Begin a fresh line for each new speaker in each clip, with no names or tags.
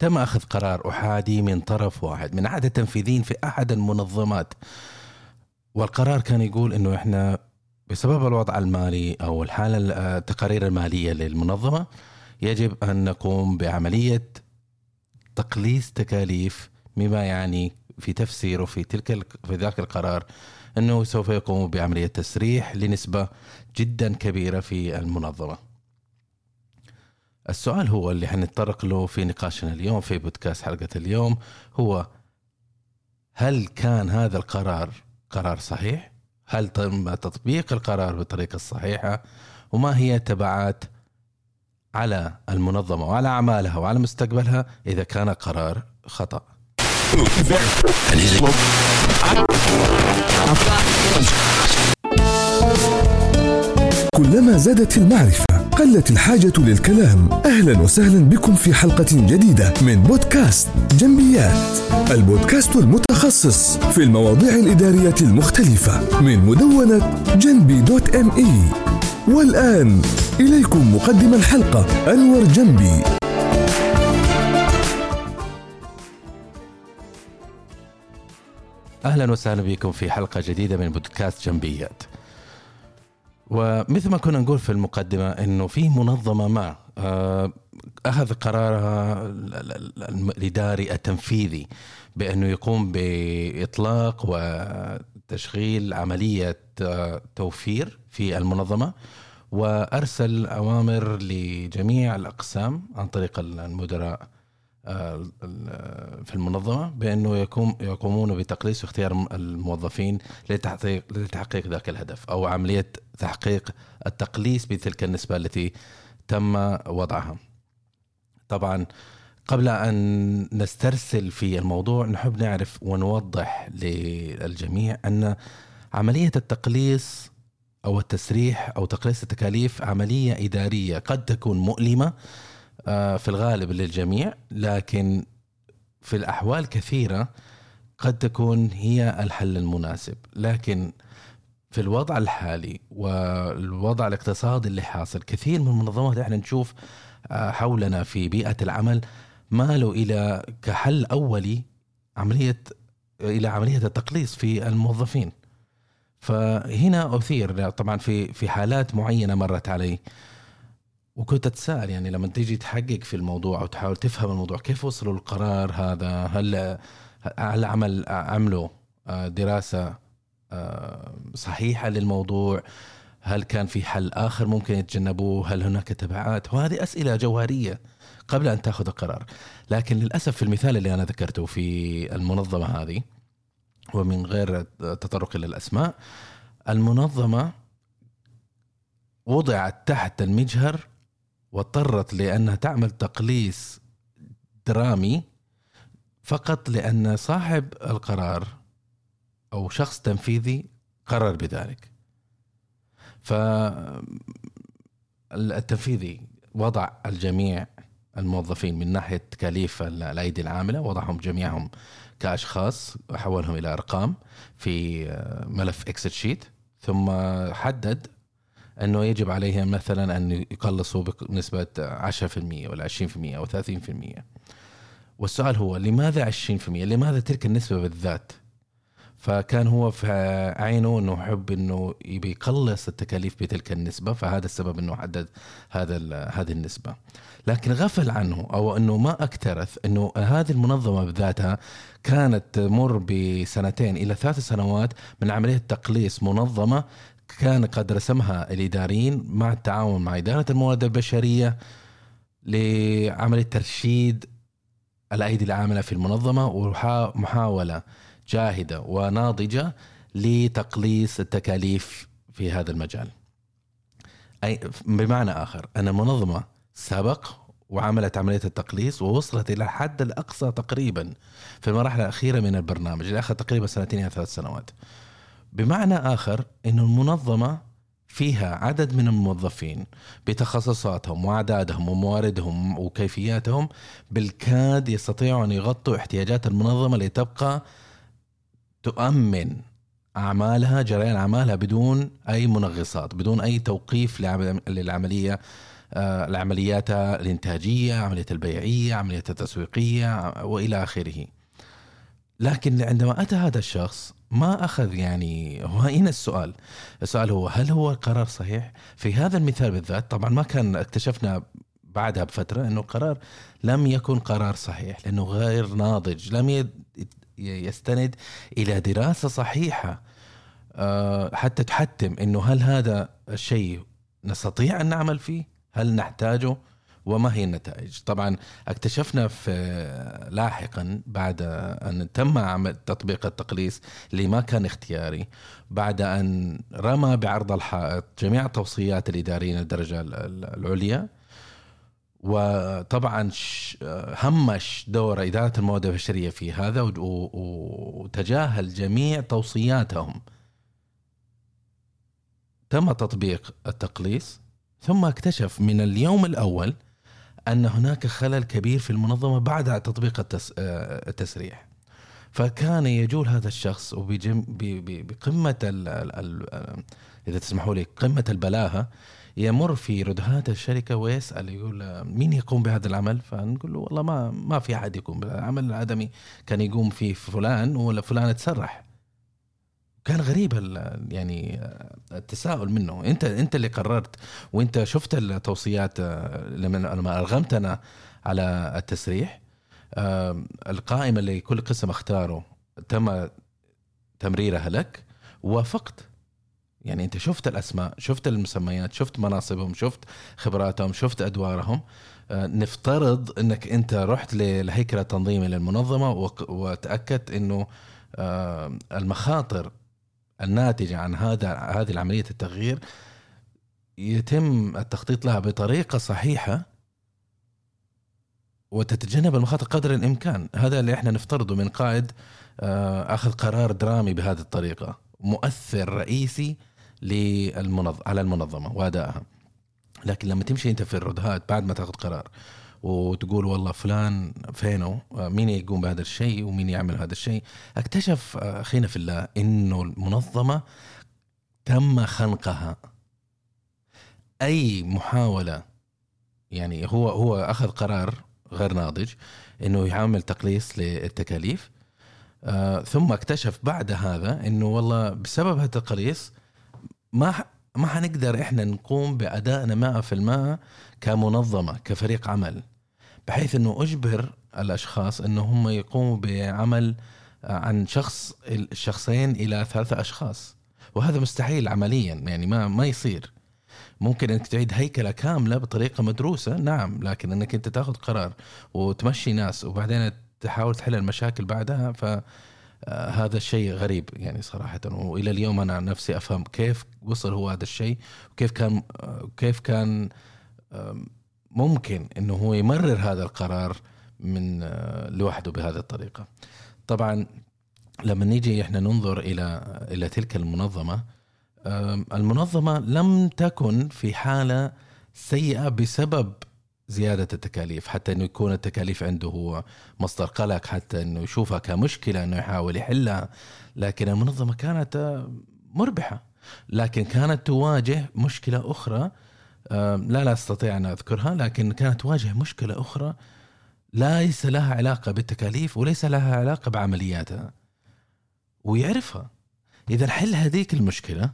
تم أخذ قرار أحادي من طرف واحد من أحد التنفيذيين في أحد المنظمات والقرار كان يقول أنه إحنا بسبب الوضع المالي أو الحالة التقارير المالية للمنظمة يجب أن نقوم بعملية تقليص تكاليف مما يعني في تفسيره في تلك في ذاك القرار إنه سوف يقوم بعملية تسريح لنسبة جدا كبيرة في المنظمة. السؤال هو اللي حنتطرق له في نقاشنا اليوم في بودكاست حلقة اليوم هو هل كان هذا القرار قرار صحيح؟ هل تم تطبيق القرار بالطريقة الصحيحه؟ وما هي تبعات على المنظمة وعلى أعمالها وعلى مستقبلها إذا كان قرار خطأ؟
كلما زادت المعرفة قلت الحاجة للكلام. أهلا وسهلا بكم في حلقة جديدة من بودكاست جنبيات. البودكاست المتخصص في المواضيع الإدارية المختلفة من مدونة جنبي دوت ام اي والآن إليكم مقدم الحلقة أنور جنبي.
أهلا وسهلا بكم في حلقة جديدة من بودكاست جنبيات. ومثل ما كنا نقول في المقدمة إنه في منظمة ما آه، أخذ قرارها الإداري التنفيذي بأنه يقوم بإطلاق وتشغيل عملية آه، توفير في المنظمة وأرسل أوامر لجميع الأقسام عن طريق المدراء. في المنظمة بأنه يقوم يقومون بتقليص واختيار الموظفين لتحقيق لتحقيق ذاك الهدف أو عملية تحقيق التقليص بتلك النسبة التي تم وضعها. طبعا قبل أن نسترسل في الموضوع نحب نعرف ونوضح للجميع أن عملية التقليص أو التسريح أو تقليص التكاليف عملية إدارية قد تكون مؤلمة آه، في الغالب للجميع لكن في الأحوال كثيرة قد تكون هي الحل المناسب. لكن في الوضع الحالي والوضع الاقتصادي اللي حاصل كثير من المنظمات إحنا نشوف آه، حولنا في بيئة العمل مالوا إلى كحل أولي عملية إلى عملية التقليص في الموظفين. فهنا أثير طبعا في في حالات معينة مرت علي. وكنت أتساءل يعني لما تيجي تحقق في الموضوع أو تحاول تفهم الموضوع كيف وصلوا للقرار هذا؟ هل هل عمل عملوا آه، دراسة آه، صحيحة للموضوع؟ هل كان في حل آخر ممكن يتجنبوه؟ هل هناك تبعات؟ وهذه أسئلة جوهرية قبل أن تأخذ القرار لكن للأسف في المثال اللي أنا ذكرته في المنظمة هذه ومن غير تطرق إلى الأسماء المنظمة وضعت تحت المجهر واضطرت لأنها تعمل تقليص درامي فقط لأن صاحب القرار أو شخص تنفيذي قرر بذلك. ف التنفيذي وضع الجميع الموظفين من ناحية تكاليف الأيدي العاملة وضعهم جميعهم كأشخاص وحولهم إلى أرقام في ملف Excel sheet ثم حدد أنه يجب عليهم مثلا أن يقلصوا بنسبة 10% ولا 20% أو 30% والسؤال هو لماذا 20% لماذا تلك النسبة بالذات؟ فكان هو في عينه إنه يحب إنه يبي يقلص التكاليف بتلك النسبة فهذا السبب إنه حدد هذا هذه النسبة. لكن غفل عنه أو إنه ما أكترث إنه هذه المنظمة بذاتها كانت تمر بسنتين إلى ثلاث سنوات من عملية تقليص منظمة كان قد رسمها الإداريين مع التعاون مع إدارة الموارد البشرية لعملية ترشيد الأيدي العاملة في المنظمة ومحاولة جاهدة وناضجة لتقليص التكاليف في هذا المجال. أي بمعنى آخر أن المنظمة سبق وعملت عملية التقليص ووصلت إلى الحد الأقصى تقريبا في المراحل الأخيرة من البرنامج اللي أخذ تقريبا سنتين إلى ثلاث سنوات. بمعنى آخر أن المنظمة فيها عدد من الموظفين بتخصصاتهم وأعدادهم ومواردهم وكيفياتهم بالكاد يستطيعوا أن يغطوا احتياجات المنظمة لتبقى تؤمن أعمالها جريان أعمالها بدون أي منغصات بدون أي توقيف للعملية آه، العمليات الإنتاجية عملية البيعية عملية التسويقية وإلى آخره. لكن عندما أتى هذا الشخص ما أخذ يعني هو هنا السؤال. السؤال هو هل هو قرار صحيح؟ في هذا المثال بالذات طبعا ما كان اكتشفنا بعدها بفترة أنه القرار لم يكن قرار صحيح لأنه غير ناضج لم يستند إلى دراسة صحيحة آه، حتى تحتم أنه هل هذا الشيء نستطيع أن نعمل فيه؟ هل نحتاجه؟ وما هي النتائج؟ طبعا اكتشفنا في لاحقا بعد أن تم عمل تطبيق التقليص اللي ما كان اختياري بعد أن رمى بعرض الحائط جميع التوصيات الإدارية الدرجة العليا. وطبعا همش دور إدارة المواد البشرية في هذا وتجاهل جميع توصياتهم. تم تطبيق التقليص ثم اكتشف من اليوم الأول أن هناك خلل كبير في المنظمة بعد تطبيق التسريح فكان يجول هذا الشخص بقمة إذا تسمحوا لي قمة البلاهة يمر في ردهات الشركة ويسأل يقول مين يقوم بهذا العمل؟ فنقول له والله ما ما في أحد يقوم بالعمل الآدمي كان يقوم فيه فلان ولا فلان تسرح كان غريب يعني التساؤل منه. انت انت اللي قررت وانت شفت التوصيات لما أرغمتنا على التسريح القائمة اللي كل قسم اختاره تم تمريرها لك وافقت يعني انت شفت الأسماء شفت المسميات شفت مناصبهم شفت خبراتهم شفت أدوارهم. آه، نفترض انك انت رحت للهيكل التنظيمي للمنظمة وتأكدت انه آه، المخاطر الناتجه عن هذا هذه العملية التغيير يتم التخطيط لها بطريقة صحيحة وتتجنب المخاطر قدر الإمكان. هذا اللي إحنا نفترضه من قائد آه، أخذ قرار درامي بهذه الطريقة مؤثر رئيسي للمنظ... على المنظمة وأدائها. لكن لما تمشي أنت في الردهات بعد ما تأخذ قرار وتقول والله فلان فينه مين يقوم بهذا الشيء ومين يعمل هذا الشيء. اكتشف اخينا في الله إنه المنظمة تم خنقها. أي محاولة يعني هو هو أخذ قرار غير ناضج إنه يعمل تقليص للتكاليف آه ثم اكتشف بعد هذا إنه والله بسبب هذا التقليص ما ما حنقدر إحنا نقوم بأدائنا 100% كمنظمة كفريق عمل بحيث إنه أجبر الأشخاص إنه هم يقوموا بعمل عن شخص الشخصين إلى ثلاثة أشخاص. وهذا مستحيل عمليا يعني ما ما يصير. ممكن إنك تعيد هيكلة كاملة بطريقة مدروسة نعم لكن إنك أنت تأخذ قرار وتمشي ناس وبعدين تحاول تحل المشاكل بعدها ف آه، هذا الشيء غريب يعني صراحة وإلى اليوم أنا نفسي أفهم كيف وصل هو هذا الشيء وكيف كان كيف كان ممكن أنه هو يمرر هذا القرار من آه، لوحده بهذه الطريقة. طبعا لما نيجي إحنا ننظر إلى إلى تلك المنظمة المنظمة لم تكن في حالة سيئة بسبب زيادة التكاليف حتى إنه يكون التكاليف عنده هو مصدر قلق حتى إنه يشوفها كمشكلة إنه يحاول يحلها. لكن المنظمة كانت آه، مربحة. لكن كانت تواجه مشكلة أخرى لا لا أستطيع أن أذكرها لكن كانت تواجه مشكلة أخرى ليس لها علاقة بالتكاليف وليس لها علاقة بعملياتها. ويعرفها. إذا حل هذيك المشكلة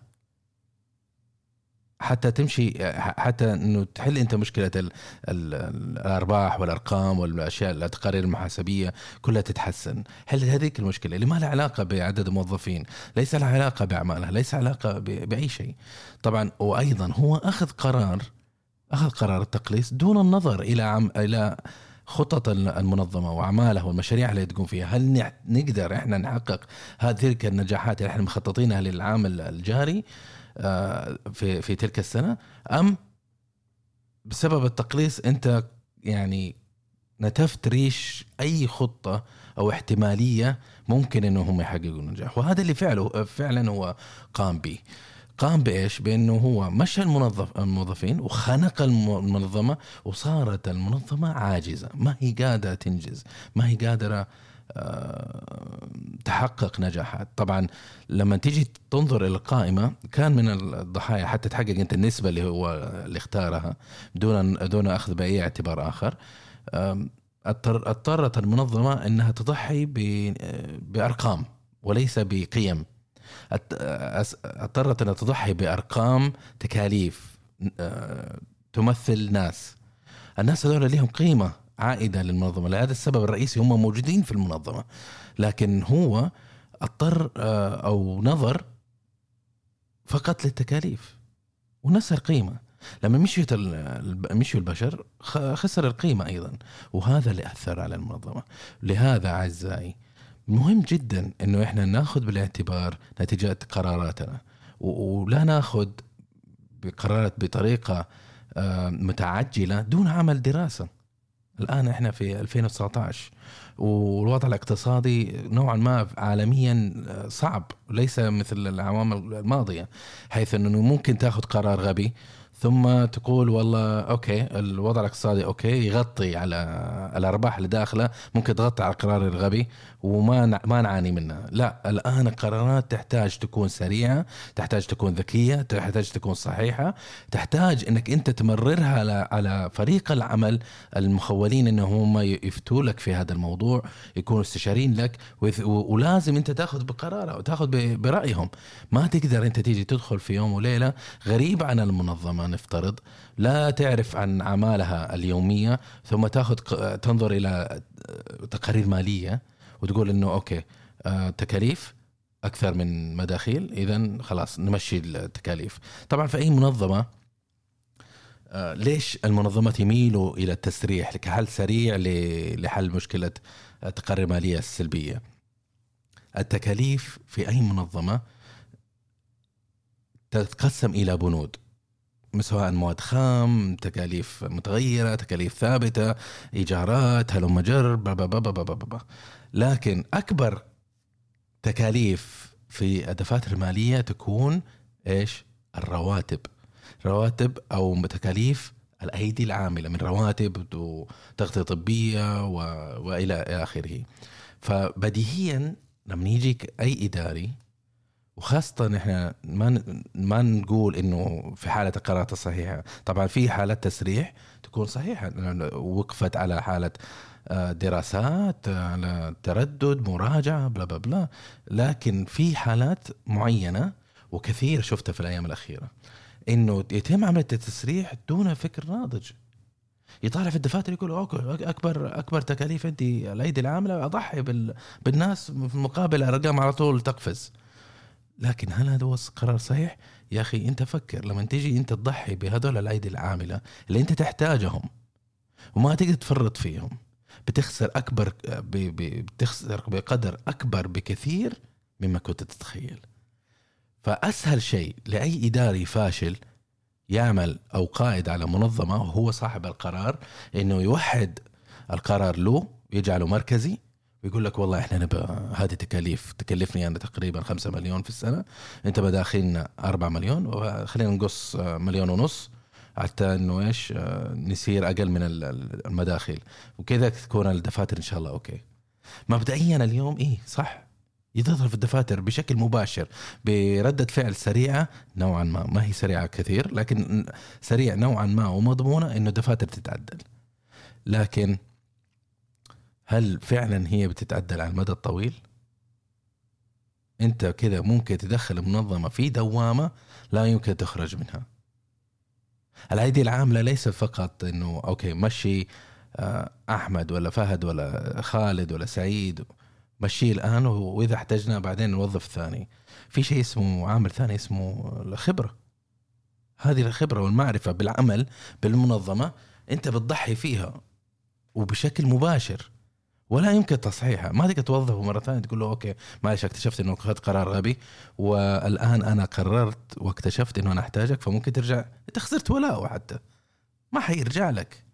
حتى تمشي حتى إنه تحل أنت مشكلة ال ال الأرباح والأرقام والأشياء التقارير المحاسبية كلها تتحسن، حل هذيك المشكلة اللي ما لها علاقة بعدد الموظفين، ليس لها علاقة بأعمالها، ليس علاقة بأي شيء. طبعا وأيضا هو أخذ قرار أخذ قرار التقليص دون النظر إلى عم إلى خطط المنظمة وأعمالها والمشاريع اللي تقوم فيها. هل نقدر إحنا نحقق هذه النجاحات اللي إحنا مخططينها للعام الجاري؟ في في تلك السنة أم بسبب التقليص أنت يعني نتفت ريش أي خطة أو احتمالية ممكن إنهم يحققوا النجاح وهذا اللي فعله فعلا هو قام به قام بايش؟ بأنه هو مشى المنظف الموظفين وخنق المنظمة وصارت المنظمة عاجزة، ما هي قادرة تنجز، ما هي قادرة آه، تحقق نجاحات. طبعا لما تيجي تنظر إلى القائمه كان من الضحايا حتى تحقق أنت النسبة اللي هو اللي اختارها دون دون أخذ بأي اعتبار آخر. اضطرت المنظمة إنها تضحي بأرقام وليس بقيم. اضطرت إنها تضحي بأرقام تكاليف آه، تمثل ناس. الناس هذول لهم قيمة. عائدة للمنظمة. لهذا السبب الرئيسي هم موجودين في المنظمة. لكن هو أضطر آه، أو نظر فقط للتكاليف. ونسى القيمه لما مشيت مشيوا البشر خسر القيمة أيضا. وهذا اللي أثر على المنظمة. لهذا أعزائي مهم جدا إنه إحنا نأخذ بالاعتبار نتيجة قراراتنا. ولا نأخذ بقرارات بطريقة آه، متعجلة دون عمل دراسة. الآن إحنا في 2019 والوضع الاقتصادي نوعا ما عالميا آه، صعب ليس مثل الاعوام الماضية حيث إنه ممكن تأخذ قرار غبي. ثم تقول والله okay الوضع الاقتصادي okay يغطي على الأرباح اللي داخلة ممكن تغطي على القرار الغبي وما ما نعاني منها لا الآن القرارات تحتاج تكون سريعة تحتاج تكون ذكية تحتاج تكون صحيحة. تحتاج إنك أنت تمررها على على فريق العمل المخولين إنهم هم يفتوا لك في هذا الموضوع يكونوا استشارين لك ولازم أنت تأخذ بقرار وتاخذ برأيهم. ما تقدر أنت تيجي تدخل في يوم وليلة غريب عن المنظمة. نفترض لا تعرف عن أعمالها اليومية ثم تاخذ تنظر إلى تقارير مالية وتقول إنه أوكي آه تكاليف أكثر من مداخيل اذا خلاص نمشي التكاليف. طبعا في أي منظمة آه ليش المنظمات يميلوا إلى التسريح؟ كحل سريع لحل مشكلة التقارير المالية السلبية؟ التكاليف في أي منظمة تتقسم إلى بنود. سواء مواد خام تكاليف متغيرة تكاليف ثابتة إيجارات هلم جر لكن أكبر تكاليف في الدفاتر المالية تكون إيش؟ الرواتب. رواتب أو تكاليف الأيدي العاملة من رواتب وتغطيه طبية و... وإلى آخره. فبديهيا لما يجيك أي إداري وخاصة إحنا ما ما نقول إنه في حالة القرارات الصحيحة، طبعا في حالات تسريح تكون صحيحة وقفت على حالة آه، دراسات على تردد مراجعة بلا بلا بلا. لكن في حالات معينة وكثير شفتها في الأيام الأخيرة إنه يتم عملية التسريح دون فكر ناضج. يطالع في الدفاتر يقول أوكي أكبر أكبر تكاليف عندي الأيدي العاملة أضحي بالناس في مقابل ارقام على طول تقفز. لكن هل هذا هو قرار صحيح؟ يا أخي أنت فكر لما تيجي أنت تضحي بهذول الأيدي العاملة اللي أنت تحتاجهم وما تقدر تفرط فيهم بتخسر أكبر بتخسر بقدر أكبر بكثير مما كنت تتخيل فأسهل شيء لأي إداري فاشل يعمل أو قائد على منظمة وهو صاحب القرار إنه يوحد القرار له يجعله مركزي ويقول لك والله إحنا نبغى هذه تكاليف تكلفني أنا تقريبا 5 مليون في السنة. أنت مداخلنا 4 مليون وخلينا نقص مليون ونص. حتى إنه إيش آه، نصير أقل من المداخل وكذا تكون الدفاتر إن شاء الله أوكي. مبدئيا اليوم إيه صح. يدخل في الدفاتر بشكل مباشر بردة فعل سريعة نوعا ما. ما هي سريعة كثير لكن سريع نوعا ما ومضمونة إنه الدفاتر تتعدل. لكن هل فعلا هي بتتعدل على المدى الطويل؟ أنت كذا ممكن تدخل منظمة في دوامة لا يمكن تخرج منها. الايدي العامله ليس فقط إنه أوكي مشي آه، أحمد ولا فهد ولا خالد ولا سعيد مشيه الآن وإذا احتجنا بعدين نوظف الثاني في شيء اسمه عامل ثاني اسمه الخبرة. هذه الخبرة والمعرفة بالعمل بالمنظمة أنت بتضحي فيها وبشكل مباشر. ولا يمكن تصحيحها. ما تقدر توظفه مرة ثانية تقول له أوكي معلش اكتشفت إنه اخذت قرار غبي والآن أنا قررت واكتشفت إنه أنا أحتاجك فممكن ترجع. انت خسرت ولاءه حتى. ما حيرجع لك.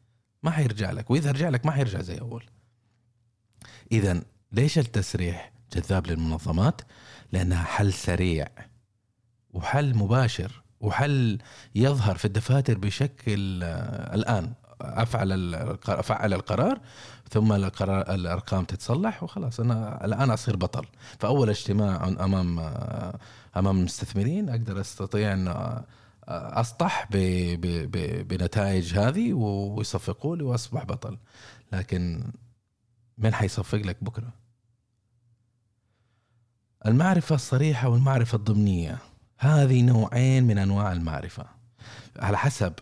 ما حيرجع لك. وإذا رجع لك ما حيرجع زي أول. اذا ليش التسريح جذاب للمنظمات؟ لأنها حل سريع وحل مباشر وحل يظهر في الدفاتر بشكل آه، الآن. أفعل أفعل القرار ثم القرار الأرقام تتصلح وخلاص. أنا الآن أصير بطل. فأول اجتماع أمام أمام المستثمرين أقدر أستطيع أن أسطح بنتائج هذه ويصفقوا لي وأصبح بطل. لكن من حيصفق لك بكرة؟ المعرفة الصريحة والمعرفة الضمنية. هذه نوعين من أنواع المعرفة. على حسب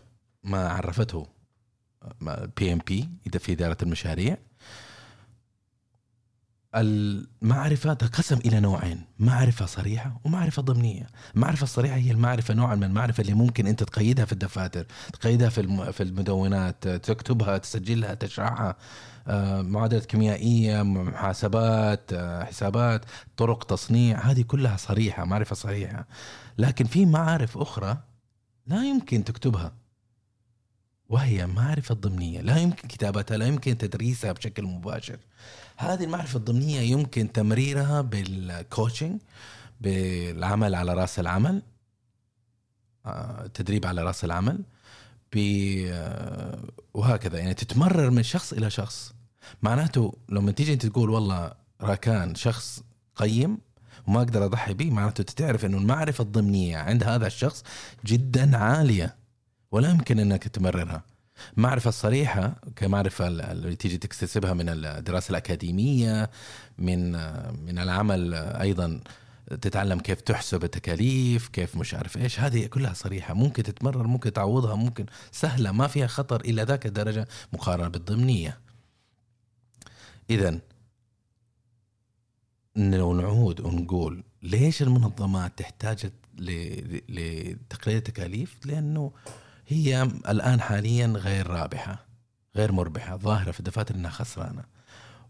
ما عرفته. بي ام بي في إدارة المشاريع. المعرفة تنقسم إلى نوعين معرفة صريحة ومعرفة ضمنية. المعرفة الصريحة هي المعرفة نوع من المعرفة اللي ممكن أنت تقيدها في الدفاتر تقيدها في في المدونات تكتبها تسجلها تشرحها. آه، معادلات كيميائية محاسبات آه، حسابات طرق تصنيع هذه كلها صريحة معرفة صريحة. لكن في معارف أخرى لا يمكن تكتبها. وهي معرفة ضمنية. لا يمكن كتابتها لا يمكن تدريسها بشكل مباشر. هذه المعرفة الضمنية يمكن تمريرها بالكوتشنج بالعمل على رأس العمل آه، تدريب على رأس العمل آه، وهكذا. يعني تتمرر من شخص إلى شخص. معناته لما تيجي أنت تقول والله راكان شخص قيم وما أقدر أضحي به معناته تعرف إنه المعرفة الضمنية عند هذا الشخص جدا عالية. ولا يمكن إنك تمررها المعرفة الصريحة كمعرفة اللي تيجي تكتسبها من الدراسة الأكاديمية من من العمل أيضا تتعلم كيف تحسب التكاليف كيف مش عارف إيش. هذه كلها صريحة. ممكن تتمرر ممكن تعوضها ممكن سهلة ما فيها خطر إلى ذاك الدرجة. مقارنة بالضمنية. إذا لو نعود ونقول ليش المنظمات تحتاج لتقليل التكاليف؟ لأنه هي الآن حاليا غير رابحة غير مربحة ظاهرة في الدفاتر أنها خسرانة.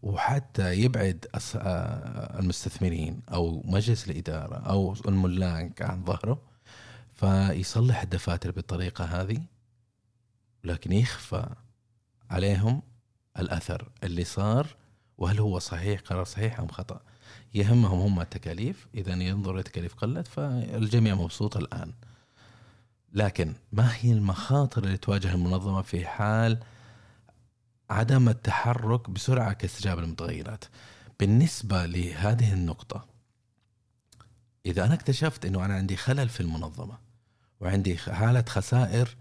وحتى يبعد آه، المستثمرين أو مجلس الإدارة أو الملاك عن ظهره فيصلح الدفاتر بالطريقة هذه لكن يخفى عليهم الأثر اللي صار وهل هو صحيح قرار صحيح أم خطأ. يهمهم هم التكاليف إذا ينظر التكاليف قلت فالجميع مبسوط الآن. لكن ما هي المخاطر اللي تواجه المنظمة في حال عدم التحرك بسرعة كاستجابة للمتغيرات؟ بالنسبة لهذه النقطة إذا أنا اكتشفت أنه أنا عندي خلل في المنظمة وعندي حالة خسائر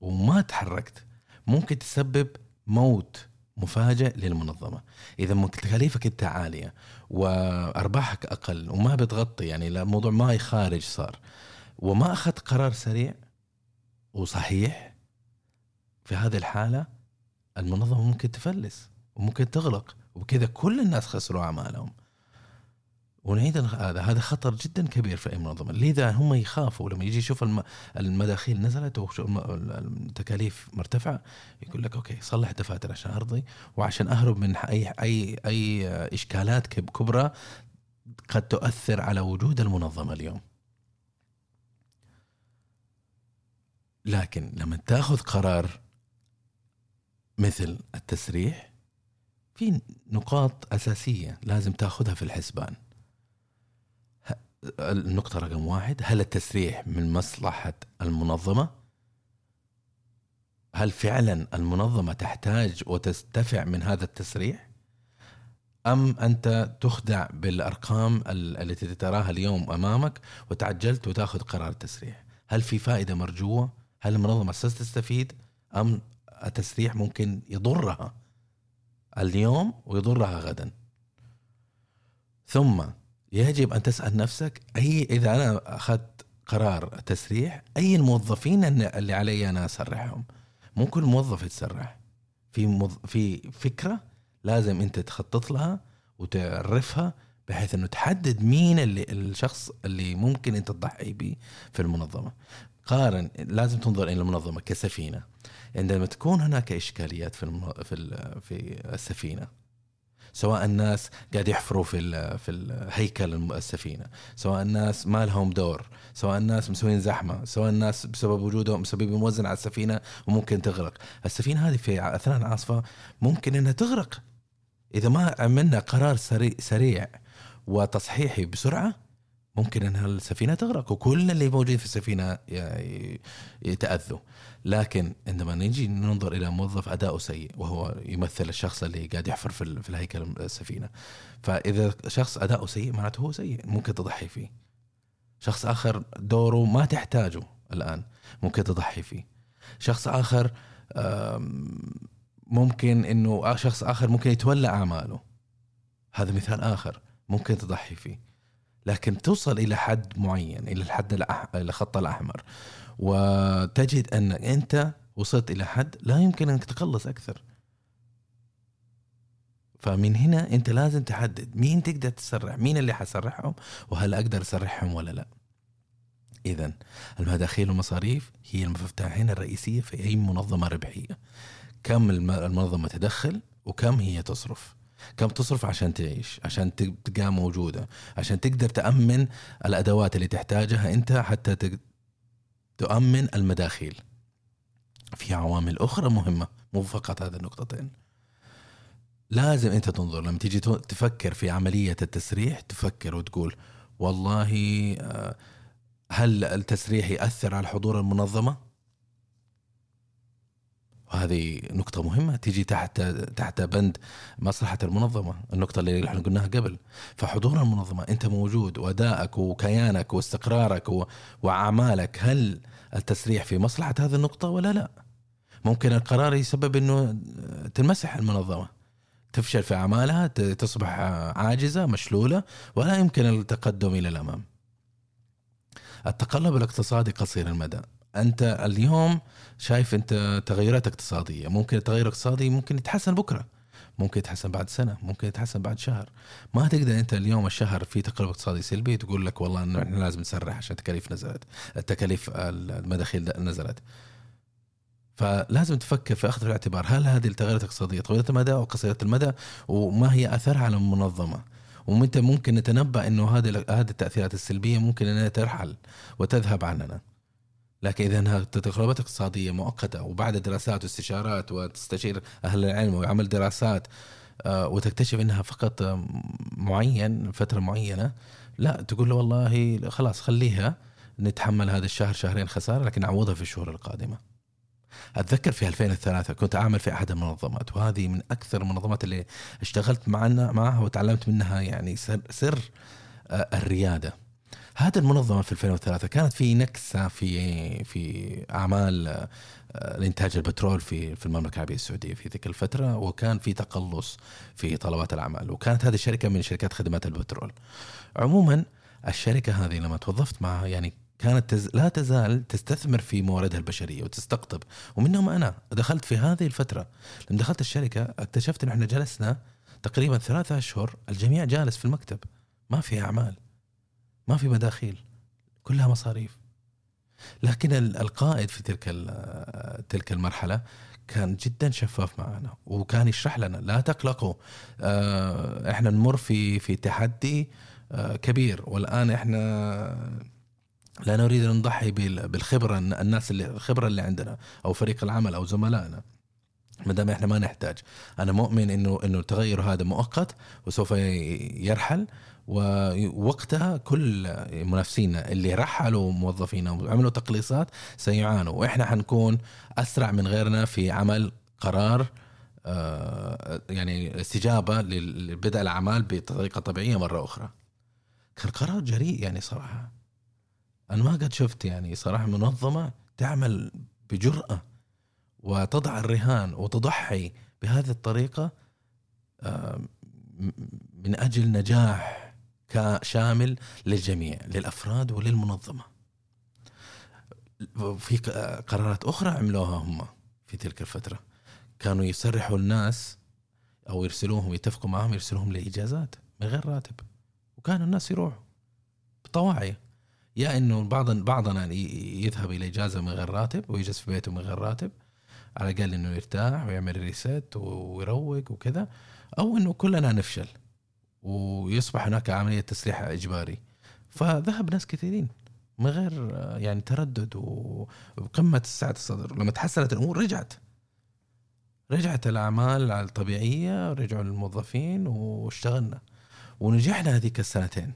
وما تحركت ممكن تسبب موت مفاجئ للمنظمة. إذا تكاليفك أنت عالية وأرباحك أقل وما بتغطي يعني الموضوع ما خارج صار. وما أخذت قرار سريع وصحيح في هذه الحالة المنظمة ممكن تفلس وممكن تغلق وبكذا كل الناس خسروا أعمالهم. ونعيد هذا هذا خطر جدا كبير في أي منظمة. لذا هم يخافوا لما يجي يشوف الم- المداخيل نزلت والتكاليف مرتفعة يقول لك okay صلح دفاتر عشان أرضي وعشان أهرب من اي اي أي إشكالات كب- كبرى قد تؤثر على وجود المنظمة اليوم. لكن لما تاخذ قرار مثل التسريح في نقاط أساسية لازم تاخذها في الحسبان النقطة رقم واحد هل التسريح من مصلحة المنظمة؟ هل فعلا المنظمة تحتاج وتستفع من هذا التسريح؟ أم أنت تخدع بالأرقام ال- التي تراها اليوم أمامك وتعجلت وتأخذ قرار التسريح؟ هل في فائدة مرجوة؟ هل المنظمة ستستفيد؟ أم التسريح ممكن يضرها اليوم ويضرها غدا؟ ثم يجب أن تسأل نفسك أي إذا أنا أخذت قرار تسريح أي الموظفين اللي علي أنا أسرحهم مو كل موظف يتسرح في موظ... في فكرة لازم أنت تخطط لها وتعرفها بحيث إنه تحدد مين اللي الشخص اللي ممكن أنت تضحي به في المنظمة قارن لازم تنظر إلى المنظمة كسفينة. عندما تكون هناك إشكاليات في الم... في ال... في السفينة سواء الناس قاعد يحفروا في ال- في الهيكل السفينة سواء الناس ما لهم دور سواء الناس مسوين زحمة سواء الناس بسبب وجودهم مسببين موزن على السفينة وممكن تغرق. السفينة هذه في أثناء العاصفة ممكن إنها تغرق. إذا ما عملنا قرار سريع, سريع وتصحيحي بسرعة ممكن ان السفينة تغرق وكل اللي موجودين في السفينة يتأذوا. لكن عندما نجي ننظر إلى موظف أداؤه سيء وهو يمثل الشخص اللي قاعد يحفر في في الهيكل السفينة. فإذا شخص أداؤه سيء معناته هو سيء ممكن تضحي فيه. شخص آخر دوره ما تحتاجه الآن ممكن تضحي فيه. شخص آخر ممكن إنه شخص آخر ممكن يتولى أعماله. هذا مثال آخر ممكن تضحي فيه. لكن توصل إلى حد معين إلى الحد. الخط الأحمر. وتجد أن أنت وصلت إلى حد لا يمكن أنك تخلص أكثر. فمن هنا أنت لازم تحدد مين تقدر تسرح مين اللي حسرحهم وهل أقدر أسرحهم ولا لا. اذا المداخيل والمصاريف هي المفتاحين الرئيسية في أي منظمة ربحية. كم الم- المنظمة تدخل وكم هي تصرف. كم تصرف عشان تعيش عشان تبقى موجودة عشان تقدر تأمن الأدوات اللي تحتاجها أنت حتى تؤمن المداخيل. في عوامل أخرى مهمة مو فقط هذه النقطتين. لازم أنت تنظر لما تيجي تفكر في عملية التسريح تفكر وتقول والله آه، هل التسريح يأثر على حضور المنظمة؟ وهذه نقطة مهمة تيجي تحت تحت بند مصلحة المنظمة، النقطة اللي إحنا قلناها قبل، فحضور المنظمة أنت موجود وأدائك وكيانك واستقرارك وأعمالك هل التسريح في مصلحة هذه النقطة ولا لا؟ ممكن القرار يسبب أنه تنمسح المنظمة. تفشل في أعمالها تصبح عاجزة مشلولة ولا يمكن التقدم إلى الأمام. التقلب الاقتصادي قصير المدى. أنت اليوم شايف أنت تغيرات اقتصادية. ممكن التغير الاقتصادي ممكن يتحسن بكرة. ممكن يتحسن بعد سنة. ممكن يتحسن بعد شهر. ما تقدر أنت اليوم الشهر في تقلب اقتصادي سلبي تقول لك والله إنه إحنا لازم نسرح عشان التكاليف نزلت. التكاليف المداخيل نزلت. فلازم تفكر في أخذ في الاعتبار. هل هذه التغيرات الاقتصادية طويلة المدى أو قصيرة المدى؟ وما هي أثرها على المنظمة؟ ومتى ممكن نتنبأ إنه هذه هذه التأثيرات السلبية ممكن إنها ترحل وتذهب عننا؟ لكن إذا إنها تقلبات اقتصاديه مؤقته وبعد دراسات واستشارات وتستشير أهل العلم وعمل دراسات آه، وتكتشف إنها فقط معين فترة معينة لا تقول له والله خلاص خليها نتحمل هذا الشهر شهرين خسارة لكن نعوضها في الشهور القادمة أتذكر في 2003 كنت أعمل في أحد المنظمات وهذه من أكثر المنظمات اللي اشتغلت معنا معها وتعلمت منها يعني سر, سر آه، الريادة. هذه المنظمة في 2003 كانت في نكسة في في أعمال آه، الانتاج البترول في في المملكة العربية السعودية في تلك الفترة وكان في تقلص في طلبات الأعمال وكانت هذه الشركة من شركات خدمات البترول. عموما الشركة هذه لما توظفت معها يعني كانت تز... لا تزال تستثمر في مواردها البشرية وتستقطب. ومنهم أنا دخلت في هذه الفترة. لما دخلت الشركة اكتشفت إن إحنا جلسنا تقريبا ثلاثة أشهر الجميع جالس في المكتب. ما في أعمال. ما في مداخيل كلها مصاريف. لكن ال- القائد في تلك تلك المرحلة كان جدا شفاف معنا وكان يشرح لنا لا تقلقوا آه، إحنا نمر في في تحدي آه، كبير. والآن إحنا لا نريد أن نضحي بال- بالخبرة الناس اللي الخبرة اللي عندنا أو فريق العمل أو زملائنا. ما دام إحنا ما نحتاج. أنا مؤمن إنه إنه التغير هذا مؤقت وسوف يرحل. ووقتها كل منافسينا اللي رحلوا موظفينا وعملوا تقليصات سيعانوا وإحنا حنكون أسرع من غيرنا في عمل قرار آه، يعني استجابة لبدء الأعمال بطريقة طبيعية مرة أخرى. كان قرار جريء يعني صراحة. أنا ما قد شفت يعني صراحة منظمة تعمل بجرأة وتضع الرهان وتضحي بهذه الطريقة آه، من أجل نجاح كا- شامل للجميع للأفراد وللمنظمة. في قرارات أخرى عملوها هم في تلك الفترة. كانوا يسرحوا الناس أو يرسلوهم يتفقوا معهم يرسلوهم لإجازات من غير راتب وكان الناس يروحوا بطواعيه يا إنه بعض بعضنا يذهب إلى إجازة من غير راتب ويجلس في بيته من غير راتب على الأقل إنه يرتاح ويعمل ريست ويروق وكذا أو إنه كلنا نفشل ويصبح هناك عملية تسريح إجباري. فذهب ناس كثيرين من غير آه، يعني تردد وقمة سعه الصدر. لما تحسنت الأمور رجعت. رجعت الأعمال الطبيعية رجعوا الموظفين واشتغلنا. ونجحنا هذيك السنتين.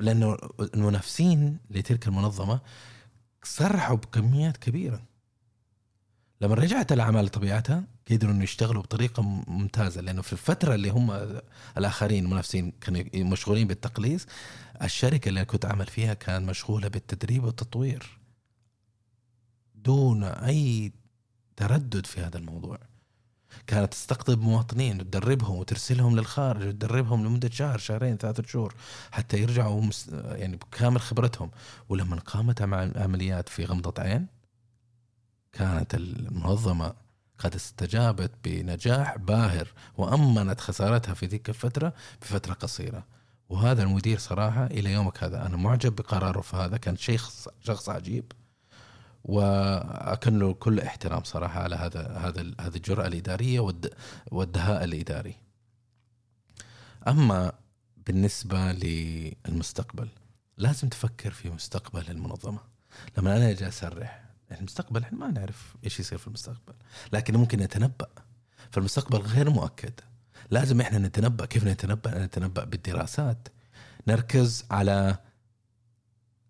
لأنه المنافسين لتلك المنظمة صرحوا بكميات كبيرة. لما رجعت الأعمال لطبيعتها قدروا إنه يشتغلوا بطريقة ممتازة. لأنه في الفترة اللي هم الآخرين المنافسين كانوا مشغولين بالتقليص الشركة اللي كنت أعمل فيها كان مشغولة بالتدريب والتطوير. دون أي تردد في هذا الموضوع. كانت تستقطب مواطنين وتدربهم وترسلهم للخارج وتدربهم لمدة شهر شهرين ثلاثة شهور حتى يرجعوا يعني بكامل خبرتهم. ولما قامت عمليات في غمضة عين كانت المنظمة قد استجابت بنجاح باهر وأمنت خسارتها في تلك الفترة بفترة قصيرة وهذا المدير صراحة إلى يومك هذا أنا معجب بقراره في هذا كان شيخ شخص عجيب وأكن له كل احترام صراحة على هذا هذا هذه الجرأة الإدارية والدهاء الإداري. أما بالنسبة للمستقبل لازم تفكر في مستقبل المنظمة. لما أنا أجي أسرح المستقبل إحنا ما نعرف إيش يصير في المستقبل، لكن ممكن نتنبأ. فالمستقبل غير مؤكد. لازم إحنا نتنبأ، كيف نتنبأ؟ نتنبأ بالدراسات. نركز على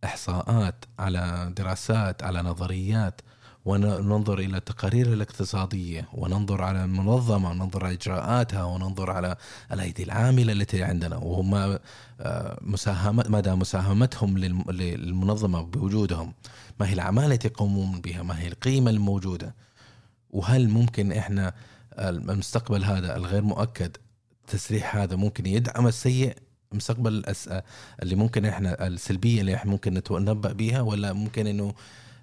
إحصاءات على دراسات على نظريات وننظر إلى التقارير الاقتصادية وننظر على المنظمه وننظر على إجراءاتها وننظر على الأيدي العاملة التي عندنا. وهم آه، مساهمة مدى مساهمتهم للمنظمة بوجودهم ما هي الأعمال التي يقومون بها؟ ما هي القيمة الموجودة؟ وهل ممكن إحنا المستقبل هذا الغير مؤكد التسريح هذا ممكن يدعم السيء؟ مستقبل الأسئلة اللي ممكن إحنا السلبية اللي إحنا ممكن نتنبأ بها ولا ممكن إنه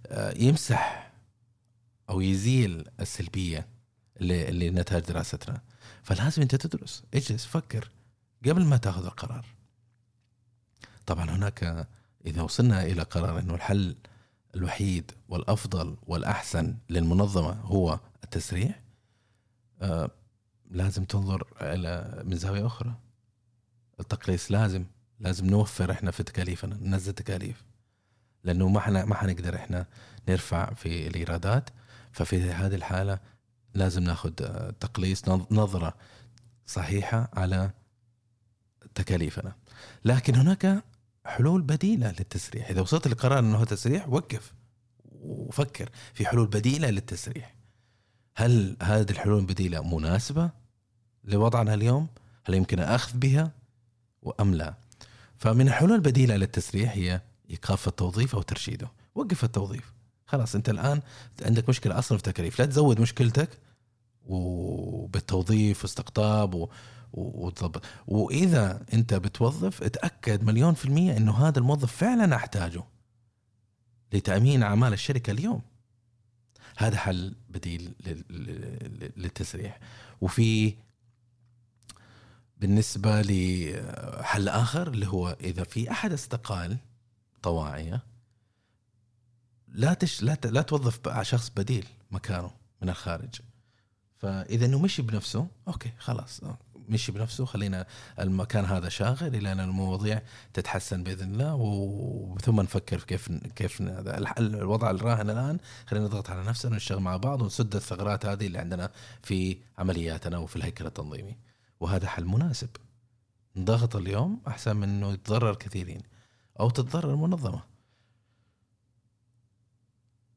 آه، يمسح أو يزيل السلبية اللي, اللي نتاج دراستنا. فلازم أنت تدرس. اجلس فكر قبل ما تاخذ القرار. طبعا هناك إذا وصلنا إلى قرار إنه الحل الوحيد والأفضل والأحسن للمنظمة هو التسريح آه لازم تنظر إلى من زاوية أخرى. التقليص لازم لازم نوفر إحنا في تكاليفنا ننزل تكاليف. لأنه ما حنا ما حنقدر إحنا نرفع في الإيرادات. ففي هذه الحالة لازم ناخذ تقليص نظرة صحيحة على تكاليفنا. لكن هناك حلول بديلة للتسريح. إذا وصلت لقرار إنه تسريح وقف وفكر في حلول بديلة للتسريح. هل هذه الحلول البديلة مناسبة لوضعنا اليوم؟ هل يمكن أخذ بها؟ وأم لا؟ فمن الحلول البديلة للتسريح هي إيقاف التوظيف أو ترشيده. وقف التوظيف. خلاص أنت الآن عندك مشكلة أصلا في تكاليف. لا تزود مشكلتك وبالتوظيف واستقطاب وتظبط وإذا أنت بتوظف اتأكد مليون في المية إنه هذا الموظف فعلا أحتاجه لتأمين أعمال الشركة اليوم. هذا حل بديل للتسريح. وفي بالنسبة لحل آخر اللي هو إذا في أحد استقال طواعية لا تش لا ت... لا توظف شخص بديل مكانه من الخارج. فإذا إنه مشي بنفسه أوكي خلاص مشي بنفسه خلينا المكان هذا شاغل إلى أن المواضيع تتحسن بإذن الله وثم نفكر في كيف كيف الوضع الراهن الآن. خلينا نضغط على نفسنا ونشتغل مع بعض ونسد الثغرات هذه اللي عندنا في عملياتنا وفي الهيكل التنظيمي. وهذا حل مناسب. ضغط اليوم أحسن من إنه يتضرر كثيرين أو تتضرر المنظمه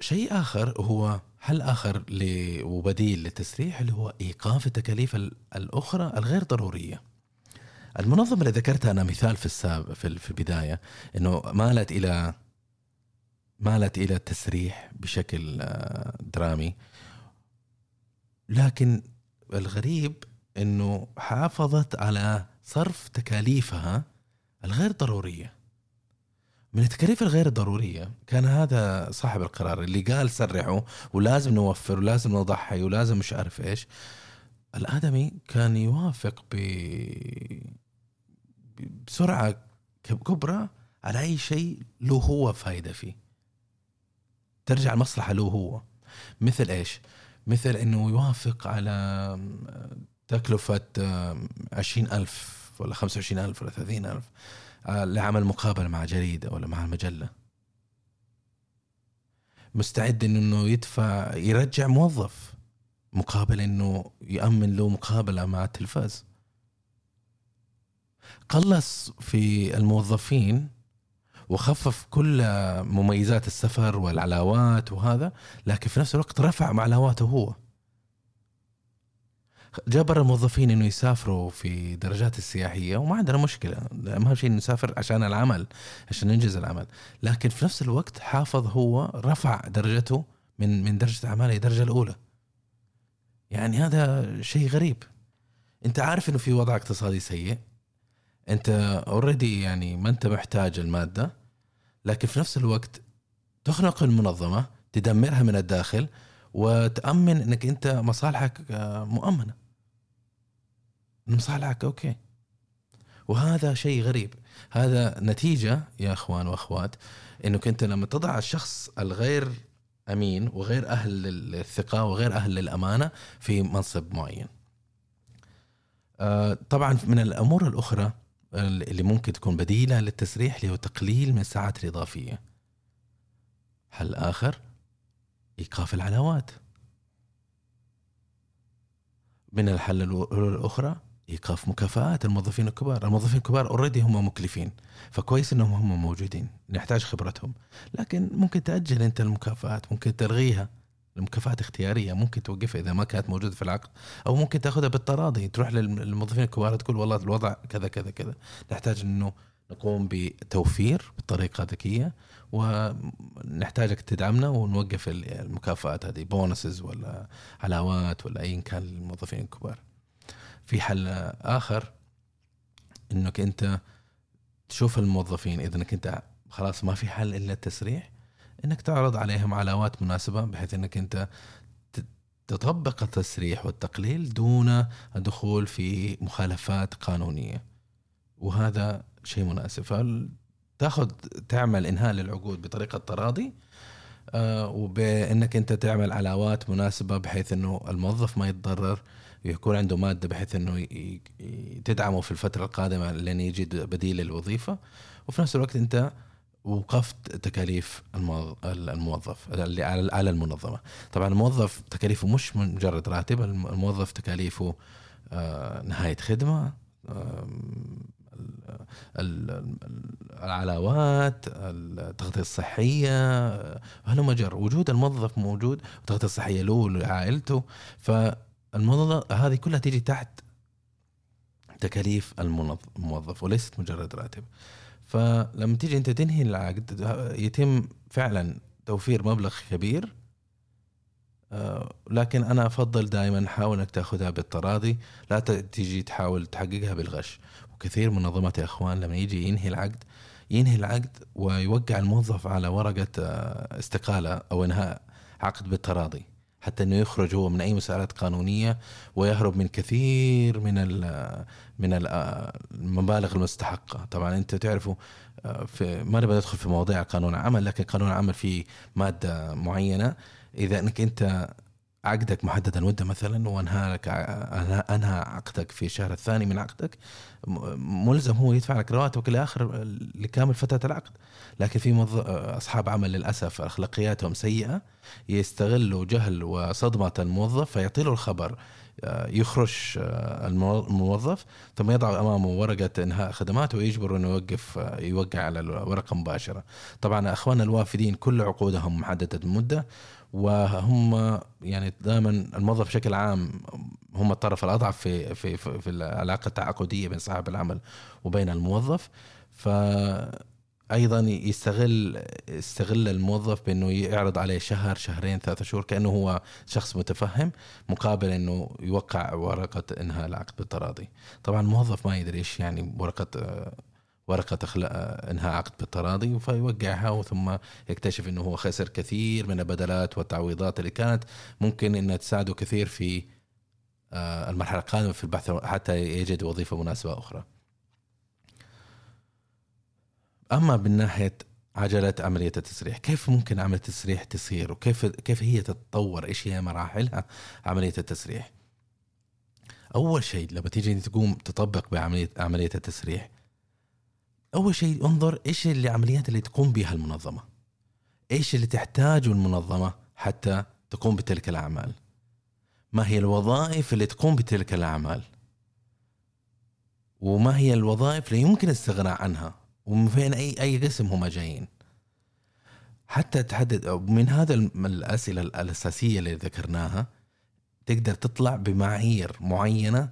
شيء آخر هو حل آخر وبديل للتسريح اللي هو إيقاف التكاليف الأخرى الغير ضرورية. المنظمة اللي ذكرتها أنا مثال في الساب في البداية إنه مالت إلى مالت إلى التسريح بشكل آه، درامي. لكن الغريب إنه حافظت على صرف تكاليفها الغير ضرورية. من التكاليف الغير ضرورية كان هذا صاحب القرار اللي قال سرعوا ولازم نوفر ولازم نضحي ولازم مش عارف إيش. الآدمي كان يوافق ب بسرعة كبرى على أي شيء له هو فايدة فيه. ترجع المصلحه له هو. مثل إيش؟ مثل إنه يوافق على تكلفة عشرين ألف ولا خمسة وعشرين ألف ولا ثلاثين ألف. لعمل مقابلة مع جريدة ولا مع مجلة. مستعد إنه يدفع يرجع موظف مقابل إنه يأمن له مقابلة مع التلفاز. قلص في الموظفين وخفف كل مميزات السفر والعلاوات وهذا لكن في نفس الوقت رفع علاواته هو. جبر الموظفين إنه يسافروا في درجات السياحية وما عندنا مشكلة. أهم شيء نسافر عشان العمل عشان ننجز العمل. لكن في نفس الوقت حافظ هو رفع درجته من من درجة اعمال إلى الدرجه الأولى. يعني هذا شيء غريب. أنت عارف إنه في وضع اقتصادي سيء. أنت already يعني ما أنت محتاج المادة لكن في نفس الوقت تخنق المنظمة تدمرها من الداخل وتأمن إنك أنت مصالحك آه، مؤمنة. مصالحك okay. وهذا شيء غريب. هذا نتيجة يا إخوان وأخوات إنك أنت لما تضع الشخص الغير أمين وغير أهل للثقه وغير أهل للامانه في منصب معين. آه، طبعا من الأمور الأخرى اللي ممكن تكون بديلة للتسريح اللي هو تقليل من الساعات الاضافيه حل آخر؟ إيقاف العلاوات من الحل الأخرى إيقاف مكافآت الموظفين الكبار، الموظفين الكبار اوريدي هم مكلفين، فكويس إنهم هم موجودين، نحتاج خبرتهم، لكن ممكن تأجل أنت المكافآت، ممكن تلغيها، المكافآت اختيارية ممكن توقفها إذا ما كانت موجودة في العقد أو ممكن تأخذها بالتراضي. تروح للموظفين الكبار تقول والله الوضع كذا كذا كذا. نحتاج إنه نقوم بتوفير بطريقة ذكية. ونحتاجك تدعمنا ونوقف المكافآت هذه بونسز ولا علاوات ولا ايا كان للموظفين الكبار. في حل آخر إنك أنت تشوف الموظفين إذا إنك أنت خلاص ما في حل إلا التسريح إنك تعرض عليهم علاوات مناسبة بحيث إنك أنت تطبق التسريح والتقليل دون الدخول في مخالفات قانونية وهذا شيء مناسب فتاخذ تعمل إنهاء للعقود بطريقة تراضي آه، وبإنك أنت تعمل علاوات مناسبة بحيث إنه الموظف ما يتضرر يكون عنده مادة بحيث إنه تدعمه في الفترة القادمة لين يجد بديل للوظيفه وفي نفس الوقت أنت وقفت تكاليف الموظف اللي على المنظمة. طبعا الموظف تكاليفه مش مجرد راتب الموظف تكاليفه آه، نهاية خدمة العلاوات التغطية الصحية هل مجر. وجود الموظف موجود التغطيه الصحية له ولعائلته فالموظف هذه كلها تيجي تحت تكاليف الموظف وليست مجرد راتب. فلما تيجي أنت تنهي العقد يتم فعلا توفير مبلغ كبير. آه، لكن أنا أفضل دائما حاول أنك تأخذها بالتراضي لا تيجي تحاول تحققها بالغش. وكثير من منظمات يا إخوان لما يجي ينهي العقد ينهي العقد ويوقع الموظف على ورقة آه، استقالة أو إنهاء عقد بالتراضي حتى إنه يخرج هو من أي مسألات قانونية ويهرب من كثير من من المبالغ المستحقة، طبعا أنت تعرفوا آه، في ما نبغى ندخل في مواضيع قانون العمل لكن قانون العمل في مادة معينة. إذا إنك أنت عقدك محدد المده مثلا وأنهى لك انهى عقدك في الشهر الثاني من عقدك. ملزم هو يدفع لك رواتبك لآخر لكامل فترة العقد. لكن في أصحاب عمل للأسف أخلاقياتهم سيئة يستغلوا جهل وصدمة الموظف فيعطي له الخبر آه، يخرج آه، الموظف ثم يضع أمامه ورقة إنهاء خدمات ويجبر إنه يوقف آه، يوقع على الورقة مباشرة. طبعا اخواننا الوافدين كل عقودهم محددة المده وهم يعني دائما الموظف بشكل عام هم الطرف الأضعف في في في, العلاقة التعاقدية بين صاحب العمل وبين الموظف. ف أيضا يستغل يستغل الموظف بأنه يعرض عليه شهر شهرين ثلاثة شهور كأنه هو شخص متفهم مقابل أنه يوقع ورقة إنهاء العقد بالتراضي. طبعا الموظف ما يدري إيش يعني ورقة ورقة إنهاء عقد بالتراضي فيوقعها ثم يكتشف إنه هو خسر كثير من البدلات والتعويضات اللي كانت. ممكن إنها تساعده كثير في آه، المرحلة القادمة في البحث حتى يجد وظيفة مناسبة أخرى. أما من ناحية عجلة عملية التسريح كيف ممكن عملية التسريح تصير؟ وكيف كيف هي تتطور؟ إيش هي مراحلها عملية التسريح؟ أول شيء لما تيجي تقوم تطبق بعملية عملية التسريح أول شيء انظر إيش العمليات اللي تقوم بها المنظمة؟ إيش اللي تحتاجه المنظمة حتى تقوم بتلك الأعمال؟ ما هي الوظائف اللي تقوم بتلك الأعمال؟ وما هي الوظائف اللي يمكن الاستغناء عنها؟ ومن فين اي أي قسم هم جايين؟ حتى تحدد من هذا الأسئلة الأساسية اللي ذكرناها تقدر تطلع بمعايير معينة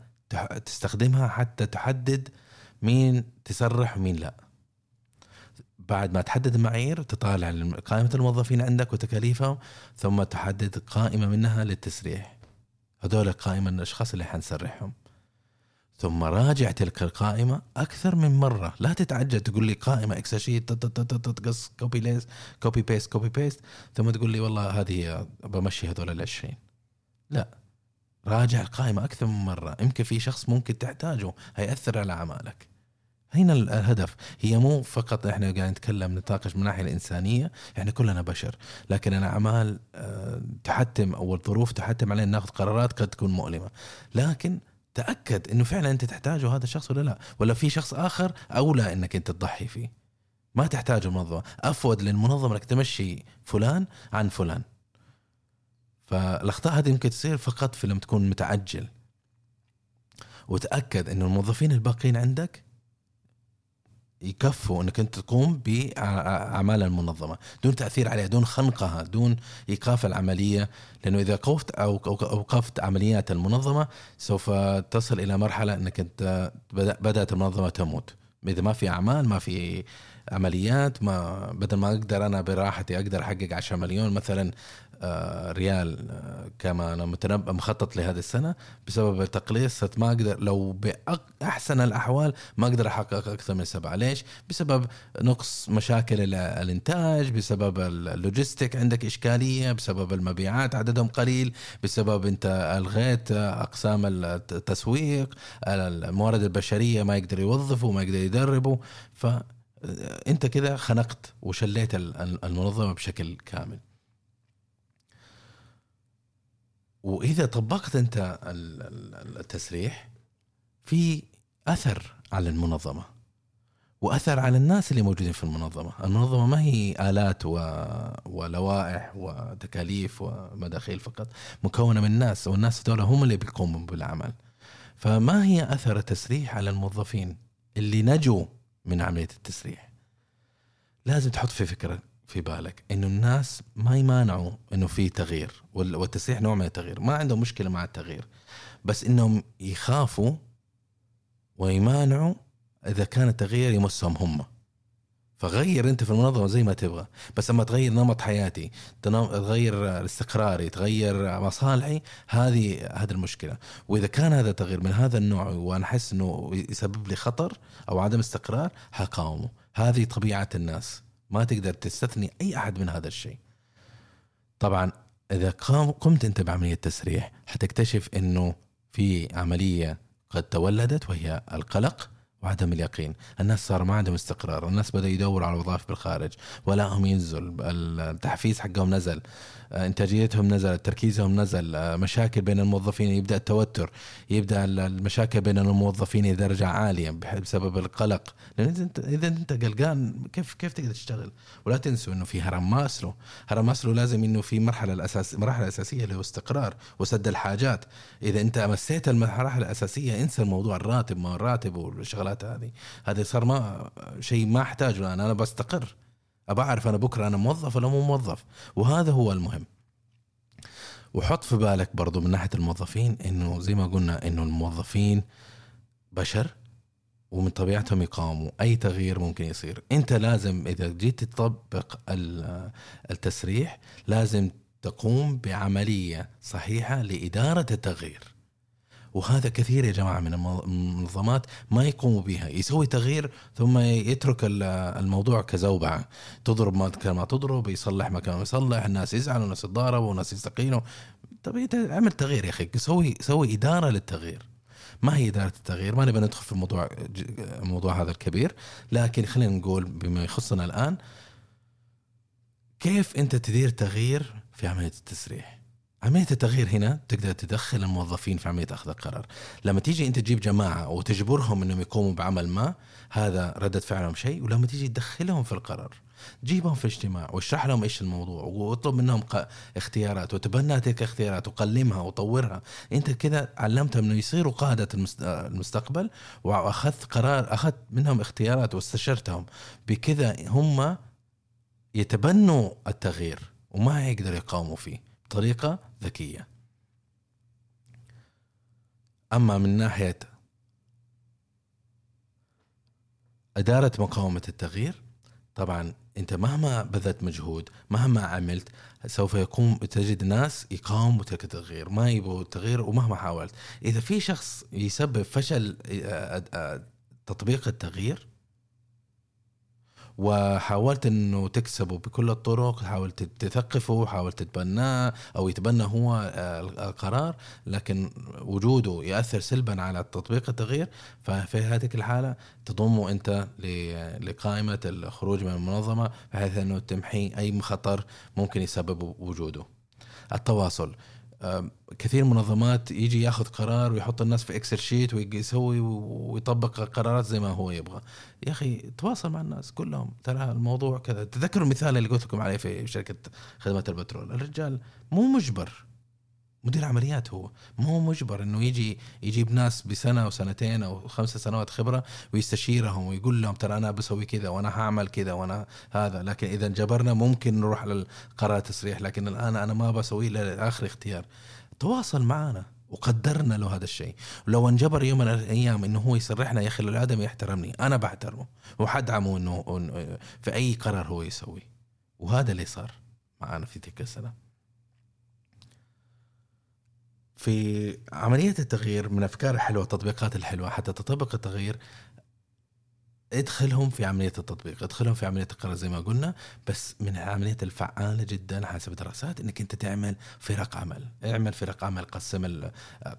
تستخدمها حتى تحدد مين تسرح ومين لا. بعد ما تحدد المعايير تطالع قائمة الموظفين عندك وتكاليفهم ثم تحدد قائمة منها للتسريح. هذول قائمة الأشخاص اللي حنسرحهم. ثم راجع تلك القائمة أكثر من مرة. لا تتعجل تقول لي قائمة Excel sheet تقص copy paste copy paste copy paste ثم تقول لي والله هذه بمشي هذول العشرين. لا. راجع القائمة أكثر من مرة. يمكن في شخص ممكن تحتاجه هيأثر على أعمالك. هنا الهدف. هي مو فقط إحنا قاعد نتكلم نتناقش من الناحية الإنسانية إحنا كلنا بشر. لكن الاعمال آه، تحتم أو الظروف تحتم علينا ناخذ قرارات قد تكون مؤلمة. لكن تأكد إنه فعلا أنت تحتاجه هذا الشخص ولا لا. ولا في شخص آخر أولى إنك أنت تضحي فيه. ما تحتاج المنظمة. أفود للمنظمة إنك تمشي فلان عن فلان. فالأخطاء هذه يمكن تصير فقط في لما تكون متعجل. وتأكد إنه الموظفين الباقيين عندك يكفوا إنك أنت تقوم بأعمال المنظمة. دون تأثير عليها دون خنقها دون إيقاف العملية. لأنه إذا قفت أو أوقفت عمليات المنظمة سوف تصل إلى مرحلة إنك أنت بدأت المنظمة تموت. إذا ما في أعمال ما في عمليات ما بدل ما أقدر أنا براحتي أقدر أحقق 10 مليون مثلا ريال آه، كما أنا متنبأ مخطط لهذه السنة بسبب التقليص ما أقدر لو باحسن الأحوال ما أقدر أحقق أكثر من سبعة. ليش؟ بسبب نقص مشاكل الإنتاج بسبب اللوجيستيك عندك إشكالية بسبب المبيعات عددهم قليل بسبب أنت ألغيت أقسام التسويق الموارد البشرية ما يقدر يوظفوا ما يقدر يدربوا. فانت كذا خنقت وشليت المنظمة بشكل كامل. وإذا طبقت أنت التسريح في أثر على المنظمة وأثر على الناس اللي موجودين في المنظمة، المنظمة ما هي آلات و... ولوائح وتكاليف ومداخيل فقط، مكونة من الناس والناس هذول هم اللي بيقوموا بالعمل. فما هي أثر التسريح على الموظفين اللي نجوا من عملية التسريح؟ لازم تحط في فكرة في بالك إنه الناس ما يمانعوا إنه في تغيير والتسريح نوع من التغيير. ما عندهم مشكلة مع التغيير. بس إنهم يخافوا ويمانعوا إذا كان التغيير يمسهم هم. فغير أنت في المنظمة زي ما تبغى. بس أما تغير نمط حياتي تغير استقراري تغير مصالحي هذه هذه المشكلة. وإذا كان هذا تغيير من هذا النوع وأنا أحس إنه يسبب لي خطر أو عدم استقرار حقاومه هذه طبيعة الناس. ما تقدر تستثني أي أحد من هذا الشيء. طبعا إذا قمت أنت بعملية تسريح حتكتشف إنه في عملية قد تولدت وهي القلق وعدم اليقين. الناس صار ما عندهم استقرار الناس بدأوا يدوروا على وظائف بالخارج ولا هم ينزل التحفيز حقهم نزل. إنتاجيتهم نزلت تركيزهم نزل مشاكل بين الموظفين يبدأ التوتر يبدأ المشاكل بين الموظفين درجه عاليه بسبب القلق. لأن إذا انت قلقان كيف كيف تقدر تشتغل؟ ولا تنسوا إنه في هرم ماسلو هرم ماسلو لازم إنه في مرحلة الاساس المرحله الاساسيه اللي هو استقرار وسد الحاجات. إذا أنت مسيت المراحل الأساسية انسى الموضوع الراتب ما الراتب والشغلات هذه. هذه صار ما شيء ما أحتاجه الآن أنا بستقر. ابى أعرف أنا بكرة أنا موظف ولا مو موظف. وهذا هو المهم. وحط في بالك برضو من ناحية الموظفين إنه زي ما قلنا إنه الموظفين بشر ومن طبيعتهم يقاوموا. أي تغيير ممكن يصير. أنت لازم إذا جيت تطبق التسريح لازم تقوم بعملية صحيحة لإدارة التغيير. وهذا كثير يا جماعة من المنظمات ما يقوموا بها يسوي تغيير ثم يترك الموضوع كزوبعة. تضرب ما ما تضرب يصلح ما كان يصلح الناس يزعلوا الناس يتضاربوا والناس يستقيلوا. طيب اعمل تغيير يا أخي سوي سوي إدارة للتغيير. ما هي إدارة التغيير؟ ما نبي ندخل في الموضوع الموضوع هذا الكبير. لكن خلينا نقول بما يخصنا الآن كيف أنت تدير تغيير في عملية التسريح؟ عملية التغيير هنا تقدر تدخل الموظفين في عملية أخذ القرار. لما تيجي أنت تجيب جماعة وتجبرهم أنهم يقوموا بعمل ما هذا ردة فعلهم شيء. ولما تيجي تدخلهم في القرار جيبهم في اجتماع واشرح لهم إيش الموضوع واطلب منهم اختيارات وتبنى تلك الاختيارات وقلمها وطورها. أنت كذا علمتهم إنه يصيروا قادة المستقبل وأخذت قرار أخذت منهم اختيارات واستشرتهم. بكذا هم يتبنوا التغيير وما يقدروا يقاوموا فيه. بطريقة ذكية. أما من ناحية إدارة مقاومة التغيير طبعا أنت مهما بذلت مجهود مهما عملت سوف يقوم تجد ناس يقاوموا تلك التغيير ما يبغوا التغيير ومهما حاولت. إذا في شخص يسبب فشل آه، آه، تطبيق التغيير وحاولت إنه تكسبه بكل الطرق حاولت تثقفه حاولت تتبناه أو يتبنى هو آه، القرار لكن وجوده يأثر سلبا على تطبيق التغيير. ففي هذه الحالة تضمه أنت لقائمة الخروج من المنظمة بحيث أنه تمحي أي خطر ممكن يسبب وجوده. التواصل. كثير منظمات يجي ياخذ قرار ويحط الناس في Excel sheet ويسوي ويطبق قرارات زي ما هو يبغى. يا أخي تواصل مع الناس كلهم. ترى الموضوع كذا. تذكروا المثال اللي قلت لكم عليه في شركة خدمات البترول. الرجال مو مجبر. مدير عمليات هو. مو مجبر إنه يجي يجيب ناس بسنة أو سنتين أو خمس سنوات خبرة ويستشيرهم ويقول لهم ترى أنا بسوي كذا وأنا هعمل كذا وأنا هذا. لكن إذا جبرنا ممكن نروح للقرار التسريح لكن الآن أنا ما بسوي إلا اخر اختيار. تواصل معنا وقدرنا له هذا الشيء. لو انجبر يوم من الأيام إنه هو يسرحنا يا أخي الادمي يحترمني. أنا بحترمه وحدعمه إنه في أي قرار هو يسوي وهذا اللي صار معنا في تلك السنة. في عملية التغيير من الأفكار الحلوة التطبيقات الحلوة حتى تطبق التغيير ادخلهم في عملية التطبيق ادخلهم في عملية القرار زي ما قلنا بس من العمليات الفعالة جدا حسب الدراسات إنك أنت تعمل فرق عمل. اعمل فرق عمل قسم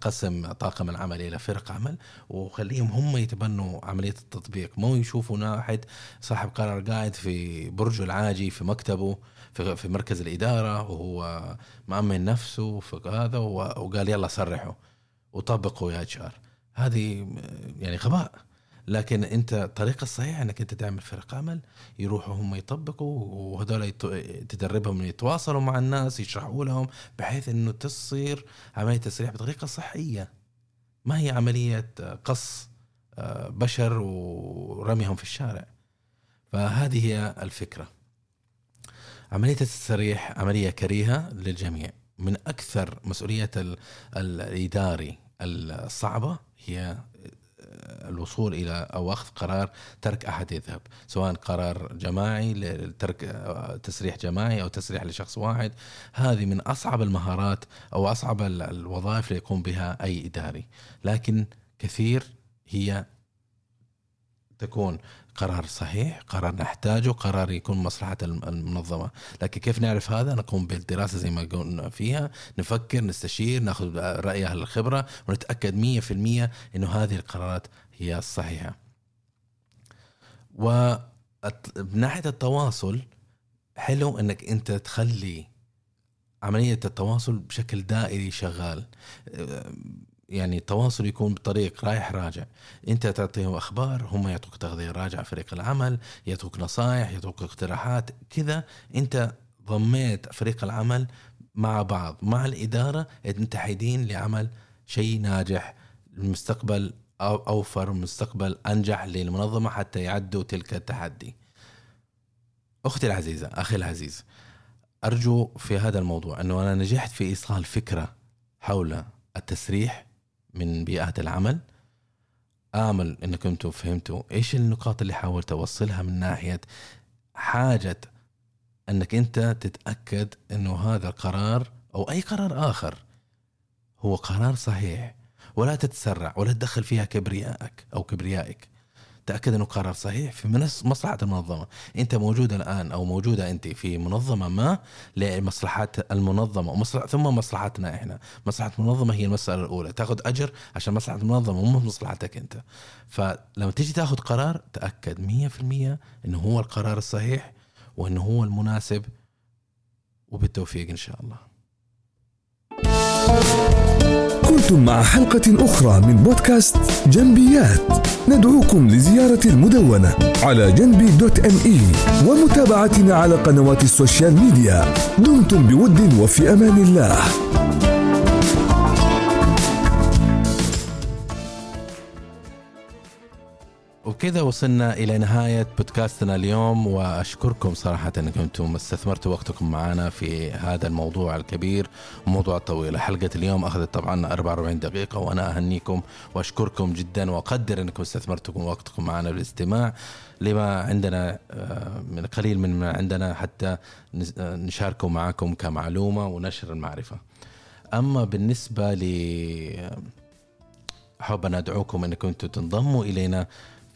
قسم طاقم العمل إلى فرق عمل وخليهم هم يتبنوا عملية التطبيق. مو يشوفوا واحد صاحب قرار قاعد في برجه العاجي في مكتبه في, في مركز الإدارة وهو مأمن نفسه في هذا وقال يلا صرحوا وطبقوا يا إتش هذه يعني غباء. لكن أنت الطريقة الصحيحه إنك أنت تعمل فرق عمل يروحوا هم يطبقوا وهذول تدربهم يتواصلوا مع الناس يشرحوا لهم بحيث إنه تصير عملية تسريح بطريقة صحية. ما هي عملية قص آه، بشر ورميهم في الشارع. فهذه هي الفكرة. عملية التسريح عملية كريهة للجميع. من أكثر مسؤوليه الإداري الصعبة هي الوصول إلى أو أخذ قرار ترك أحد يذهب سواء قرار جماعي لترك تسريح جماعي أو تسريح لشخص واحد. هذه من أصعب المهارات أو أصعب الوظائف اللي يقوم بها أي إداري. لكن كثير هي تكون قرار صحيح قرار نحتاجه قرار يكون مصلحة المنظمة. لكن كيف نعرف هذا؟ نقوم بالدراسة زي ما قلنا فيها نفكر نستشير ناخذ رأي أهل الخبرة ونتأكد مية في المية أنه هذه القرارات هي الصحيحة. ومن ناحية التواصل حلو أنك أنت تخلي عملية التواصل بشكل دائري شغال. يعني التواصل يكون بطريق رايح راجع. انت تعطيهم أخبار هم يعطوك تغذية راجعة فريق العمل يعطوك نصائح يعطوك اقتراحات كذا انت ضميت فريق العمل مع بعض مع الإدارة متحدين لعمل شيء ناجح المستقبل أوفر مستقبل أنجح للمنظمة حتى يعدوا تلك التحدي. أختي العزيزة أخي العزيز أرجو في هذا الموضوع أنه أنا نجحت في إيصال فكرة حول التسريح من بيئات العمل. آمل أنكم أنتم فهمتوا إيش النقاط اللي حاولت أوصلها من ناحية حاجة أنك أنت تتأكد أنه هذا القرار أو أي قرار آخر هو قرار صحيح ولا تتسرع ولا تدخل فيها كبريائك أو كبريائك. تاكد إنه قرار صحيح في مصلحة المنظمة. أنت موجود الآن أو موجودة أنت في منظمة ما لمصلحة المنظمة ومصلحة ثم مصلحتنا إحنا. مصلحة المنظمة هي المسألة الأولى. تأخذ أجر عشان مصلحة المنظمة مو مصلحتك أنت. فلما تيجي تأخذ قرار تأكد 100% إنه هو القرار الصحيح وإنه هو المناسب وبالتوفيق إن شاء الله.
كنتم مع حلقة أخرى من بودكاست جنبيات. ندعوكم لزيارة المدونة على جنبي dot me ومتابعتنا على قنوات ال social media. دمتم بود وفي أمان الله.
وبكذا وصلنا إلى نهاية بودكاستنا اليوم وأشكركم صراحة أنكم أنتم استثمرتوا وقتكم معنا في هذا الموضوع الكبير وموضوع طويل. حلقة اليوم أخذت طبعا 44 دقيقة وأنا أهنيكم وأشكركم جدا وأقدر أنكم استثمرتوا وقتكم معنا بالاستماع. لما عندنا آه، من قليل من ما عندنا حتى نشاركه معكم كمعلومة ونشر المعرفة. أما بالنسبة ل أحب أن أدعوكم أنكم تنضموا إلينا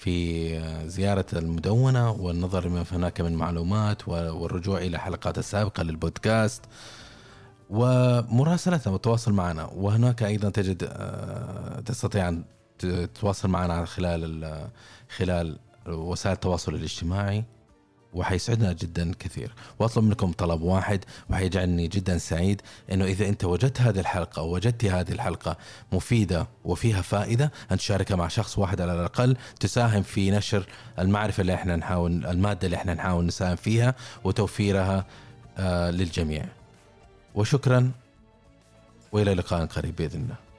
في زيارة المدونة والنظر لما هناك من معلومات والرجوع إلى الحلقات السابقة للبودكاست ومراسلتنا والتواصل معنا. وهناك أيضا تجد آه، تستطيع أن تتواصل معنا خلال خلال وسائل التواصل الاجتماعي. وحيسعدنا جدا كثير. وأطلب منكم طلب واحد وحيجعلني جدا سعيد إنه إذا أنت وجدت هذه الحلقة أو وجدت هذه الحلقة مفيدة وفيها فائدة أن تشاركها مع شخص واحد على الأقل تساهم في نشر المعرفة اللي إحنا نحاول المادة اللي إحنا نحاول نساهم فيها وتوفيرها آه للجميع. وشكرا وإلى لقاء قريب بإذن الله.